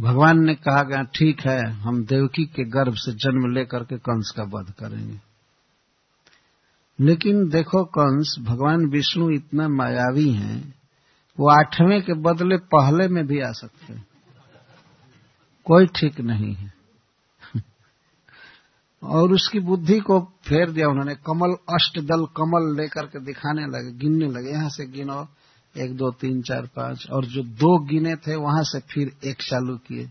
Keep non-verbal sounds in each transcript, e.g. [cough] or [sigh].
भगवान ने कहा गया ठीक है, हम देवकी के गर्भ से जन्म लेकर के कंस का वध करेंगे। लेकिन देखो कंस, भगवान विष्णु इतना मायावी हैं, वो आठवें के बदले पहले में भी आ सकते हैं। कोई ठीक नहीं है। और उसकी बुद्धि को फेर दिया उन्होंने, कमल, अष्टदल कमल लेकर के दिखाने लगे, गिनने लगे, यहाँ से गिनो एक, दो, तीन, चार, पाँच, और जो दो गिने थे वहाँ से फिर एक चालू किए।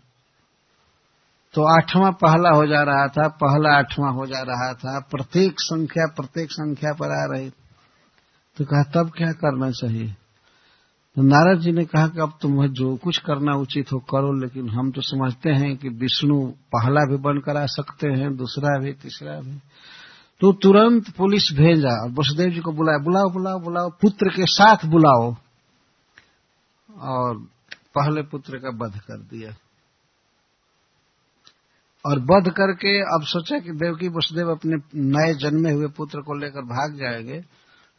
तो आठवां पहला हो जा रहा था, पहला आठवां हो जा रहा था, प्रत्येक संख्या प्रत्येक संख्या पर आ रही। तो कहा, तब क्या करना चाहिए? तो नारद जी ने कहा कि अब तुम्हें जो कुछ करना उचित हो करो, लेकिन हम तो समझते हैं कि विष्णु पहला भी बनकर आ सकते हैं, दूसरा भी, तीसरा भी। तो तुरंत पुलिस भेजा और वसुदेव जी को बुलाया, बुलाओ बुलाओ बुलाओ, पुत्र के साथ बुलाओ। और पहले पुत्र का वध कर दिया। और वध करके अब सोचा कि देवकी वसुदेव अपने नए जन्मे हुए पुत्र को लेकर भाग जाएँगे,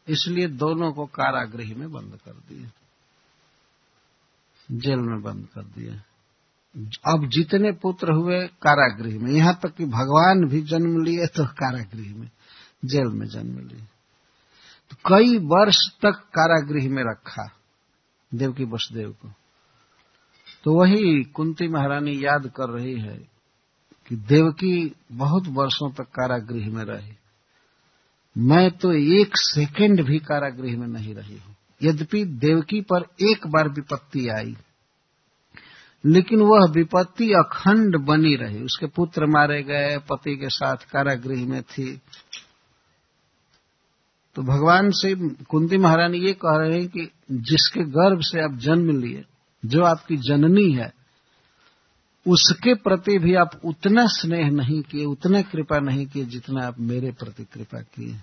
इसलिए दोनों को कारागृह में बंद कर दिए जेल में बंद कर दिया। अब जितने पुत्र हुए कारागृह में, यहाँ तक कि भगवान भी जन्म लिए तो कारागृह में, जेल में जन्म लिए। तो कई वर्ष तक कारागृह में रखा। देवकी वसुदेव को। तो वही कुंती महारानी याद कर रही है कि देवकी बहुत वर्षों तक कारागृह में रही। मैं तो एक सेकंड भी कारागृह में नहीं रही हूँ। यद्यपि देवकी पर एक बार विपत्ति आई, लेकिन वह विपत्ति अखंड बनी रही। उसके पुत्र मारे गए, पति के साथ कारागृह में थी। तो भगवान से कुंती महारानी ये कह रहे हैं कि जिसके गर्भ से आप जन्म लिए, जो आपकी जननी है, उसके प्रति भी आप उतना स्नेह नहीं किए, उतना कृपा नहीं किए जितना आप मेरे प्रति कृपा किए।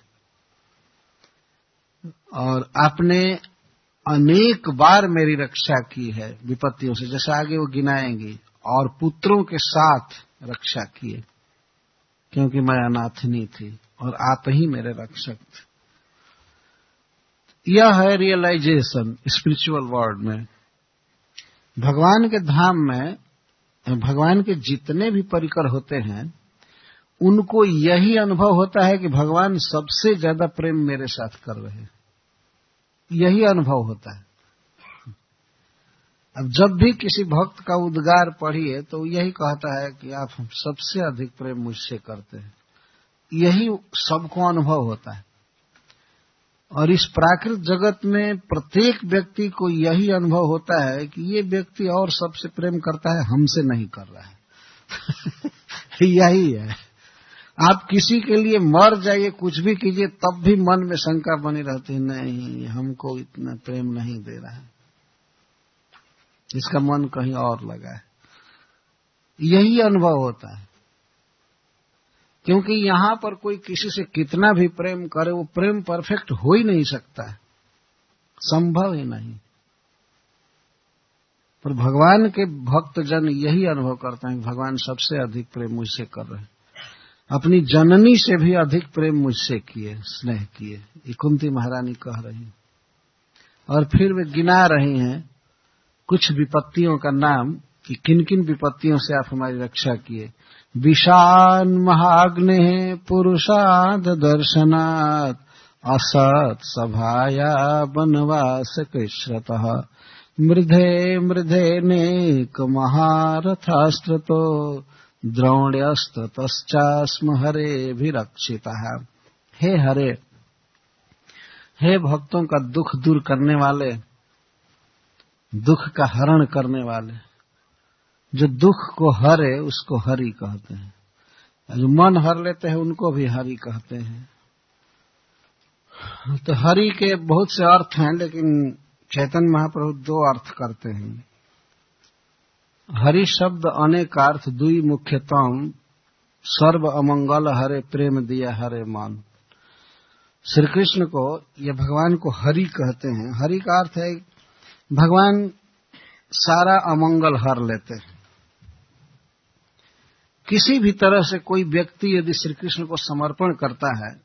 और आपने अनेक बार मेरी रक्षा की है विपत्तियों से, जैसे आगे वो गिनाएँगी, और पुत्रों के साथ रक्षा किए, क्योंकि मैं अनाथनी थी और आप ही मेरे रक्षक थे। यह है रियलाइजेशन स्पिरिचुअल वर्ल्ड में। भगवान के धाम में, भगवान के जितने भी परिकर होते हैं, उनको यही अनुभव होता है कि भगवान सबसे ज़्यादा प्रेम मेरे साथ कर रहे हैं। यही अनुभव होता है। अब जब भी किसी भक्त का उद्गार पढ़िए तो यही कहता है कि आप सबसे अधिक प्रेम मुझसे करते हैं। यही सबको अनुभव होता है। और इस प्राकृत जगत में प्रत्येक व्यक्ति को यही अनुभव होता है कि ये व्यक्ति और सबसे प्रेम करता है, हमसे नहीं कर रहा है। [laughs] यही है। आप किसी के लिए मर जाइए, कुछ भी कीजिए, तब भी मन में शंका बनी रहती है, नहीं, हमको इतना प्रेम नहीं दे रहा है। इसका मन कहीं और लगा है। यही अनुभव होता है। क्योंकि यहाँ पर कोई किसी से कितना भी प्रेम करे, वो प्रेम परफेक्ट हो ही नहीं सकता है। संभव ही नहीं। पर भगवान के भक्त जन यही अनुभव करते हैं, भगवान सबसे अधिक प्रेम मुझसे कर रहे अपनी जननी से भी अधिक प्रेम मुझसे किए, स्नेह किए, ये कुंती महारानी कह रही और फिर वे गिना रही हैं कुछ विपत्तियों का नाम कि किन किन विपत्तियों से आप हमारी रक्षा किए। विषान महाग्ने पुरुषाद दर्शनात् असत सभाया वनवास कृष्णत। मृधे मृधे नेक महारथास्त्रतो, द्रोण्यस्ततश्चास्म हरे भी रक्षिता हे हरे, हे भक्तों का दुख दूर करने वाले, दुख का हरण करने वाले जो दुख को हरे, उसको हरि कहते हैं। जो मन हर लेते हैं, उनको भी हरि कहते हैं। तो हरि के बहुत से अर्थ हैं, लेकिन चैतन्य महाप्रभु दो अर्थ करते हैं। हरि शब्द अनेक अर्थ दुई मुख्यतम सर्व अमंगल हरे प्रेम दिया हरे मन। श्री कृष्ण को, या भगवान को हरि कहते हैं। हरि का अर्थ है, भगवान सारा अमंगल हर लेते हैं। किसी भी तरह से कोई व्यक्ति यदि श्री कृष्ण को समर्पण करता है,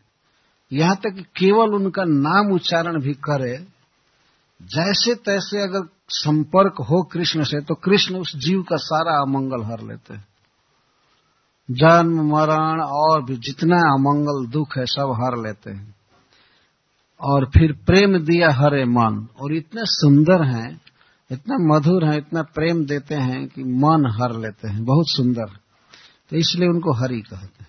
यहाँ तक कि केवल उनका नाम उच्चारण भी करे जैसे तैसे अगर संपर्क हो कृष्ण से तो कृष्ण उस जीव का सारा अमंगल हर लेते हैं। जन्म, मरण और भी जितना अमंगल दुख है, सब हर लेते हैं। और फिर प्रेम दिया हरे मन, और इतने सुंदर हैं, इतना मधुर है, इतना प्रेम देते हैं कि मन हर लेते हैं, बहुत सुंदर। तो इसलिए उनको हरि कहते हैं।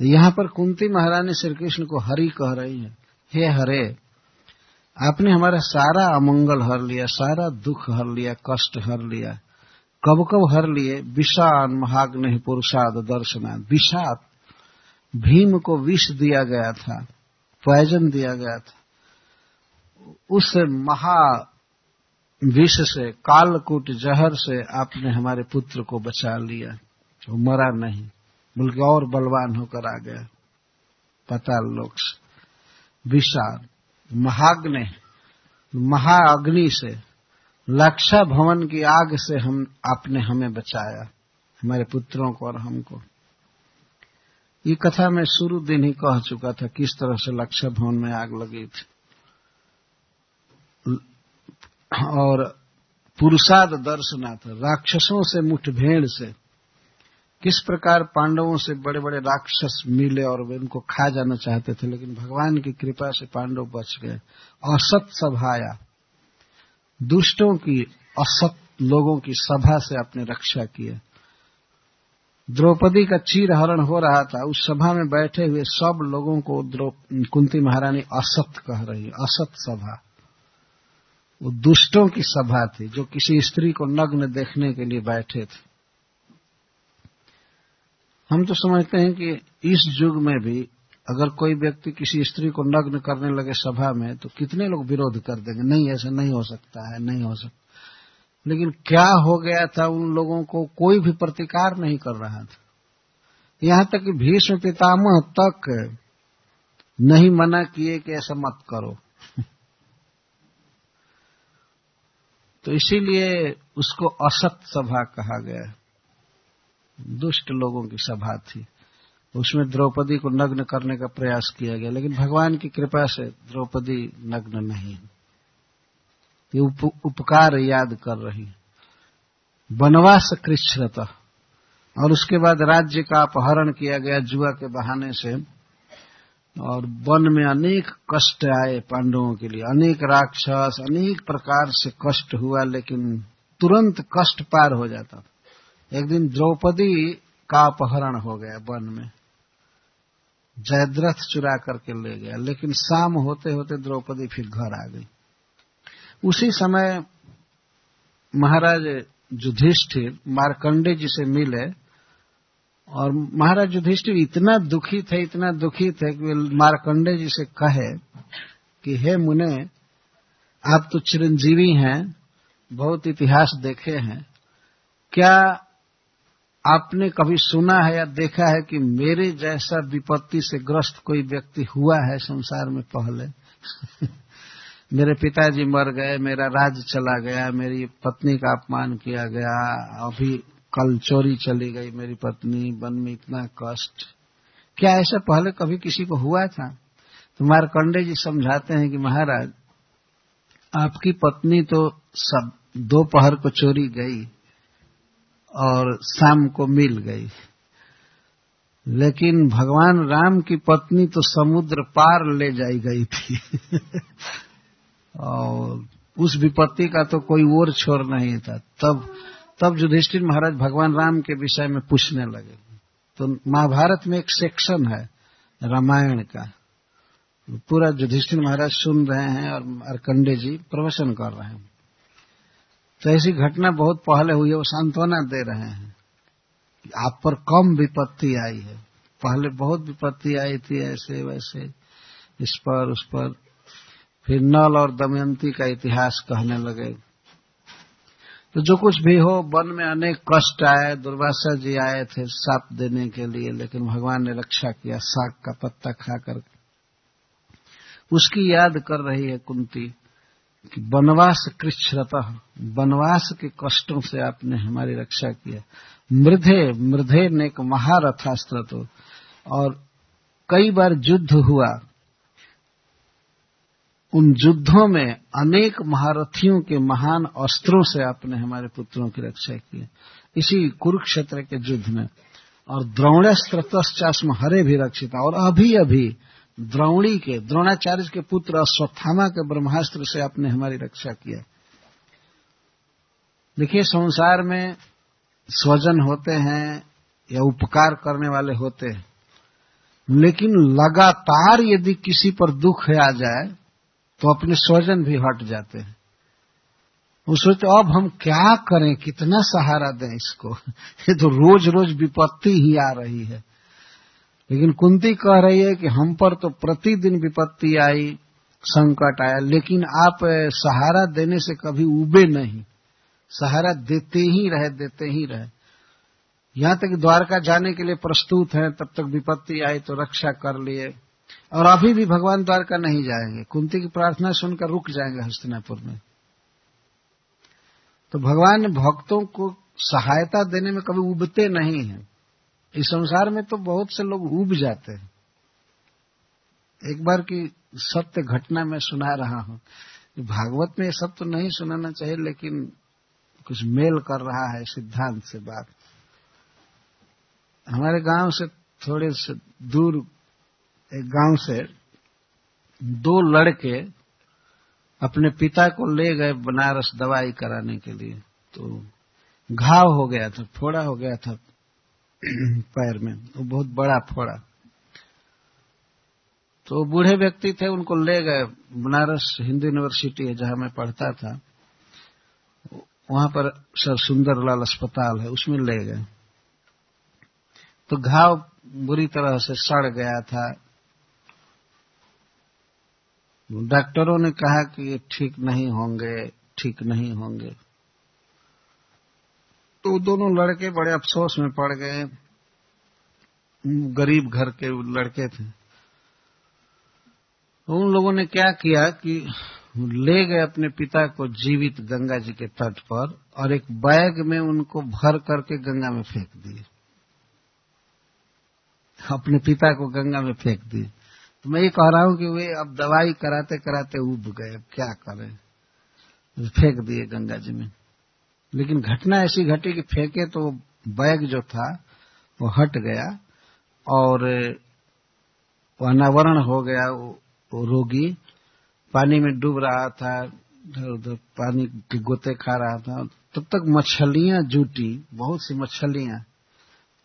तो यहाँ पर कुंती महारानी श्री कृष्ण को हरि कह रही है, हे हरे, आपने हमारा सारा अमंगल हर लिया, सारा दुख हर लिया, कष्ट हर लिया कब कब हर लिए, विषान महाग्नि पुरुषाद, दर्शनाद, विषाद, भीम को विष दिया गया था पॉइजन दिया गया था। उस महा विष से, कालकूट जहर से आपने हमारे पुत्र को बचा लिया। वो मरा नहीं। बल्कि और बलवान होकर आ गया। पताल लोक से। विषाद महाग्नि, महाअग्नि से। लक्षा भवन की आग से हम आपने हमें बचाया, हमारे पुत्रों को और हमको। ये कथा मैं शुरू दिन ही कह चुका था, किस तरह से लक्षा भवन में आग लगी थी। और पुरुषाद दर्शनाथ राक्षसों से मुठभेड़ से किस प्रकार पांडवों से बड़े बड़े राक्षस मिले और वे उनको खा जाना चाहते थे, लेकिन भगवान की कृपा से पांडव बच गए। असत सभाया। दुष्टों की, असत लोगों की सभा से अपने रक्षा किए द्रौपदी का चीर हरण हो रहा था। उस सभा में बैठे हुए सब लोगों को कुंती महारानी असत कह रही असत सभा। वो दुष्टों की सभा थी, जो किसी स्त्री को नग्न देखने के लिए बैठे थे। हम तो समझते हैं कि इस युग में भी अगर कोई व्यक्ति किसी स्त्री को नग्न करने लगे सभा में तो कितने लोग विरोध कर देंगे? नहीं, ऐसा नहीं हो सकता है, नहीं हो सकता। लेकिन क्या हो गया था, उन लोगों को कोई भी प्रतिकार नहीं कर रहा था। यहाँ तक कि भीष्म पितामह तक नहीं मना किए कि ऐसा मत करो। [laughs] तो इसीलिए उसको असत सभा कहा गया है। दुष्ट लोगों की सभा थी। उसमें द्रौपदी को नग्न करने का प्रयास किया गया लेकिन भगवान की कृपा से द्रौपदी नग्न नहीं। ये उप, उपकार याद कर रही वनवास कृष्णत। और उसके बाद राज्य का अपहरण किया गया जुआ के बहाने से। और वन में अनेक कष्ट आए पांडवों के लिए। अनेक राक्षस अनेक प्रकार से कष्ट हुआ लेकिन तुरंत कष्ट पार हो जाता था। एक दिन द्रौपदी का अपहरण हो गया वन में। जयद्रथ चुरा करके ले गया, लेकिन शाम होते होते द्रौपदी फिर घर आ गई। उसी समय महाराज युधिष्ठिर, मारकंडे जी से मिले, और महाराज युधिष्ठिर इतना दुखी थे, इतना दुखी थे कि मारकंडे जी से कहे कि, हे मुने, आप तो चिरंजीवी हैं, बहुत इतिहास देखे हैं। क्या आपने कभी सुना है या देखा है कि मेरे जैसा विपत्ति से ग्रस्त कोई व्यक्ति हुआ है संसार में पहले? [laughs] मेरे पिताजी मर गए, मेरा राज चला गया, मेरी पत्नी का अपमान किया गया, अभी कल चोरी चली गई मेरी पत्नी वन में इतना कष्ट। क्या ऐसा पहले कभी किसी को हुआ था? तो मारकंडे जी समझाते हैं कि महाराज, आपकी पत्नी तो सब दोपहर को चोरी गई। और शाम को मिल गई। लेकिन भगवान राम की पत्नी तो समुद्र पार ले जाई गई थी। [laughs] और उस विपत्ति का तो कोई और छोर नहीं था। तब तब युधिष्ठिर महाराज भगवान राम के विषय में पूछने लगे। तो महाभारत में एक सेक्शन है रामायण का। पूरा युधिष्ठिर महाराज सुन रहे हैं और अरकंडे जी प्रवचन कर रहे हैं। तो ऐसी घटना बहुत पहले हुई है, वो सांत्वना दे रहे हैं। आप पर कम विपत्ति आई है। पहले बहुत विपत्ति आई थी ऐसे वैसे। इस पर, उस पर फिर नल और दमयंती का इतिहास कहने लगे। तो जो कुछ भी हो, वन में अनेक कष्ट आए, दुर्वासा जी आए थे साप देने के लिए, लेकिन भगवान ने रक्षा किया, साग का पत्ता खाकर। उसकी याद कर रही है कुंती। कि वनवास कृष्णत, वनवास के कष्टों से आपने हमारी रक्षा किया मृधे मृधे ने एक महारथास्त्र तो। और कई बार युद्ध हुआ। उन युद्धों में अनेक महारथियों के महान अस्त्रों से आपने हमारे पुत्रों की रक्षा की इसी कुरुक्षेत्र के युद्ध में। और द्रोणास्त्र तस्म हरे भी रक्षित। और अभी अभी द्रोणी के, द्रोणाचार्य के पुत्र अश्वत्थामा के ब्रह्मास्त्र से आपने हमारी रक्षा किया देखिए, संसार में स्वजन होते हैं या उपकार करने वाले होते हैं, लेकिन लगातार यदि किसी पर दुख आ जाए तो अपने स्वजन भी हट जाते हैं। वो सोचते अब हम क्या करें, कितना सहारा दें इसको? [laughs] ये तो रोज रोज विपत्ति ही आ रही है। लेकिन कुंती कह रही है कि हम पर तो प्रतिदिन विपत्ति आई, संकट आया, लेकिन आप सहारा देने से कभी उबे नहीं। सहारा देते ही रहे, देते ही रहे। यहाँ तक द्वारका जाने के लिए प्रस्तुत हैं, तब तक विपत्ति आई तो रक्षा कर लिए। और अभी भी भगवान द्वारका नहीं जाएँगे। कुंती की प्रार्थना सुनकर रुक जाएँगे हस्तिनापुर में। तो भगवान भक्तों को सहायता देने में कभी उबते नहीं हैं। इस संसार में तो बहुत से लोग उब जाते हैं। एक बार की सत्य घटना में सुना रहा हूँ। भागवत में सब तो नहीं सुनाना चाहिए, लेकिन कुछ मेल कर रहा है सिद्धांत से बात। हमारे गाँव से थोड़े से दूर, एक गाँव से दो लड़के अपने पिता को ले गए बनारस दवाई कराने के लिए। तो घाव हो गया था, फोड़ा हो गया था। [clears throat] पैर में। वो बहुत बड़ा फोड़ा। तो बूढ़े व्यक्ति थे, उनको ले गए। बनारस हिंदू यूनिवर्सिटी है, जहाँ मैं पढ़ता था। वहाँ पर सर सुंदरलाल अस्पताल है, उसमें ले गए। तो घाव बुरी तरह से सड़ गया था। डॉक्टरों ने कहा कि ये ठीक नहीं होंगे, ठीक नहीं होंगे। तो दोनों लड़के बड़े अफसोस में पड़ गए। गरीब घर के लड़के थे। तो उन लोगों ने क्या किया कि ले गए अपने पिता को जीवित गंगा जी के तट पर और एक बैग में उनको भर करके गंगा में फेंक दिए। अपने पिता को गंगा में फेंक दिए। तो मैं ये कह रहा हूँ कि वे अब दवाई कराते कराते उब गए। अब क्या करें? फेंक दिए गंगा जी में। लेकिन घटना ऐसी घटी कि फेंके तो बैग जो था, वो हट गया और अनावरण हो गया वो रोगी। पानी में डूब रहा था, इधर उधर पानी के गोते खा रहा था। तब तक मछलियाँ जूटी, बहुत सी मछलियाँ,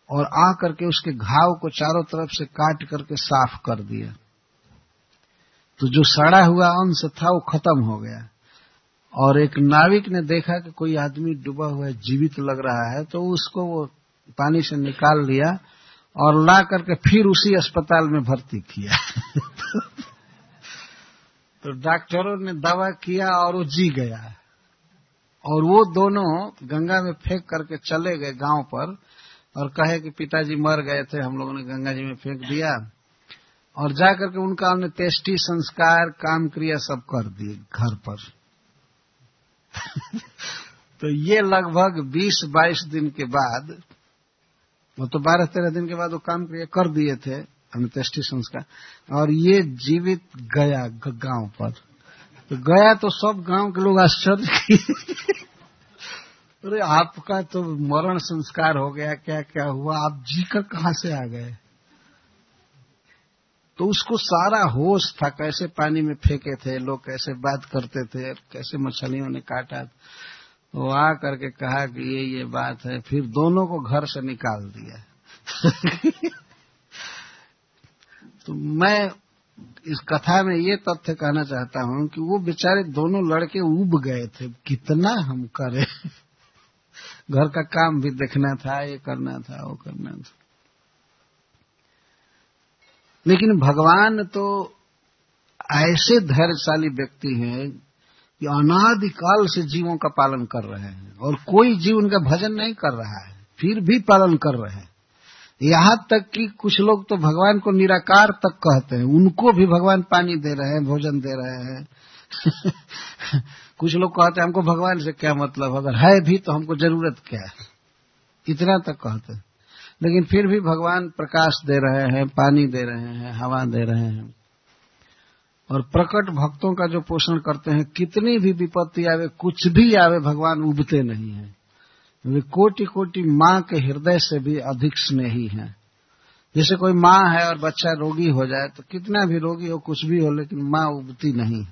और आ करके उसके घाव को चारों तरफ़ से काट करके साफ़ कर दिया। तो जो सड़ा हुआ अंश था, वो खत्म हो गया। और एक नाविक ने देखा कि कोई आदमी डूबा हुआ है, जीवित लग रहा है तो उसको वो पानी से निकाल लिया और ला करके फिर उसी अस्पताल में भर्ती किया। [laughs] तो डॉक्टरों ने दवा किया और वो जी गया। और वो दोनों गंगा में फेंक करके चले गए गाँव पर और कहे कि पिताजी मर गए थे, हम लोगों ने गंगा जी में फेंक दिया। और जाकर के उनका हमने तेष्टि संस्कार, काम क्रिया सब कर दिए घर पर। तो ये लगभग 20-22 दिन के बाद, वो तो 12-13 दिन के बाद वो काम क्रिया कर दिए थे अंत्येष्टि संस्कार, और ये जीवित गया गाँव पर। तो गया तो सब गाँव के लोग आश्चर्य [laughs] अरे, आपका तो मरण संस्कार हो गया क्या क्या हुआ, आप जी का कहाँ से आ गए? तो उसको सारा होश था, कैसे पानी में फेंके थे, लोग कैसे बात करते थे, कैसे मछलियों ने काटा। तो आ करके कहा कि ये ये बात है, फिर दोनों को घर से निकाल दिया। [laughs] तो मैं इस कथा में ये तथ्य कहना चाहता हूँ कि वो बेचारे दोनों लड़के उब गए थे। कितना हम करें। [laughs] घर का काम भी देखना था, ये करना था, वो करना था। लेकिन भगवान तो ऐसे धैर्यशाली व्यक्ति हैं कि अनादिकाल से जीवों का पालन कर रहे हैं और कोई जीव उनका भजन नहीं कर रहा है, फिर भी पालन कर रहे हैं। यहाँ तक कि कुछ लोग तो भगवान को निराकार तक कहते हैं, उनको भी भगवान पानी दे रहे हैं, भोजन दे रहे हैं। [laughs] कुछ लोग कहते हैं, हमको भगवान से क्या मतलब अगर है भी तो हमको ज़रूरत क्या है? इतना तक कहते हैं। लेकिन फिर भी भगवान प्रकाश दे रहे हैं, पानी दे रहे हैं, हवा दे रहे हैं। और प्रकट भक्तों का जो पोषण करते हैं, कितनी भी विपत्ति आवे, कुछ भी आवे, भगवान उबते नहीं है। वे कोटि कोटि माँ के हृदय से भी अधिक स्नेही हैं। जैसे कोई माँ है और बच्चा रोगी हो जाए तो कितना भी रोगी हो, कुछ भी हो, लेकिन माँ उबती नहीं।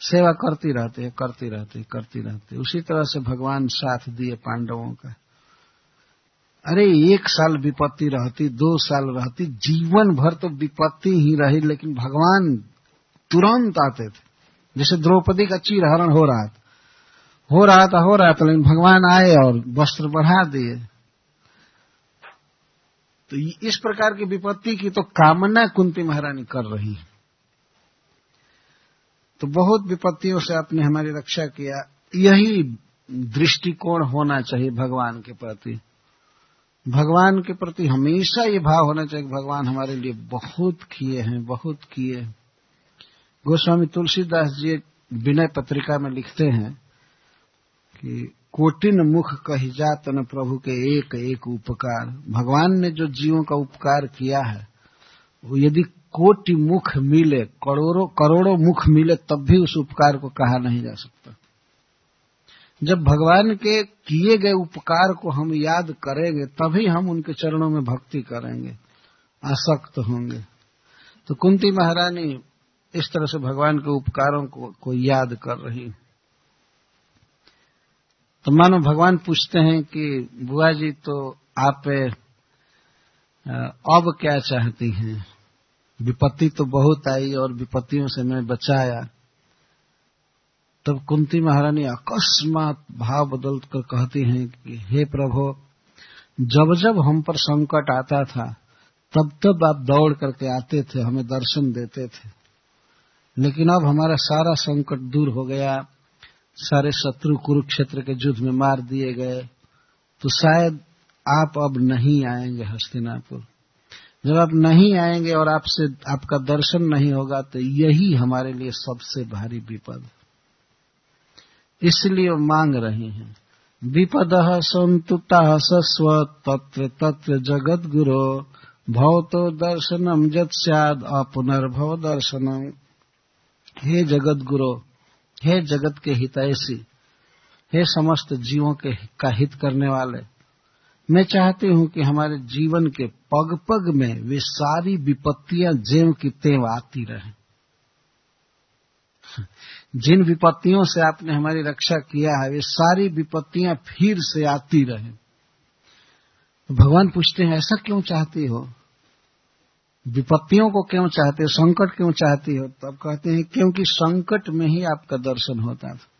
सेवा करती रहती है, करती रहती है, करती रहती उसी तरह से भगवान साथ दिए पांडवों का। अरे, एक साल विपत्ति रहती, दो साल रहती, जीवन भर तो विपत्ति ही रही, लेकिन भगवान तुरंत आते थे। जैसे द्रौपदी का चीरहरण हो रहा था। हो रहा था, हो रहा था, लेकिन भगवान आए और वस्त्र बढ़ा दिए। तो इस प्रकार की विपत्ति की तो कामना कुंती महारानी कर रही है। तो बहुत विपत्तियों से आपने हमारी रक्षा किया। यही दृष्टिकोण होना चाहिए भगवान के प्रति। भगवान के प्रति हमेशा ये भाव होना चाहिए कि भगवान हमारे लिए बहुत किए हैं, बहुत किए गोस्वामी तुलसीदास जी विनय पत्रिका में लिखते हैं कि कोटिन मुख कही जात न प्रभु के एक एक उपकार। भगवान ने जो जीवों का उपकार किया है, वो यदि कोटि मुख मिले, करोड़ों करोड़ों मुख मिले, तब भी उस उपकार को कहा नहीं जा सकता। जब भगवान के किए गए उपकार को हम याद करेंगे तभी हम उनके चरणों में भक्ति करेंगे आसक्त होंगे। तो कुंती महारानी इस तरह से भगवान के उपकारों को, को याद कर रही तो मानो भगवान पूछते हैं कि बुआ जी तो आप अब क्या चाहती हैं? विपत्ति तो बहुत आई और विपत्तियों से मैं बचाया। तब कुंती महारानी अकस्मात भाव बदल कर कहती हैं कि, हे प्रभु, जब जब हम पर संकट आता था, तब तब आप दौड़ करके आते थे, हमें दर्शन देते थे। लेकिन अब हमारा सारा संकट दूर हो गया। सारे शत्रु कुरुक्षेत्र के युद्ध में मार दिए गए। तो शायद आप अब नहीं आएँगे हस्तिनापुर। जब आप नहीं आएँगे और आपसे, आपका दर्शन नहीं होगा तो यही हमारे लिए सबसे भारी विपद इसलिए मांग रहे हैं। विपद संतुता सस्व, तत्र तत्र जगत गुरो भवतो दर्शनम जत सद अपुनर्भव दर्शनम हे जगत गुरो हे जगत के हितैषी, हे समस्त जीवों के का हित करने वाले, मैं चाहती हूँ कि हमारे जीवन के पग पग में वे सारी विपत्तियाँ जेव की तेव आती रहें। जिन विपत्तियों से आपने हमारी रक्षा किया है वे सारी विपत्तियाँ फिर से आती रहे। तो भगवान पूछते हैं, ऐसा क्यों चाहती हो? विपत्तियों को क्यों चाहते हो? संकट क्यों चाहती हो? तब कहते हैं, क्योंकि संकट में ही आपका दर्शन होता था।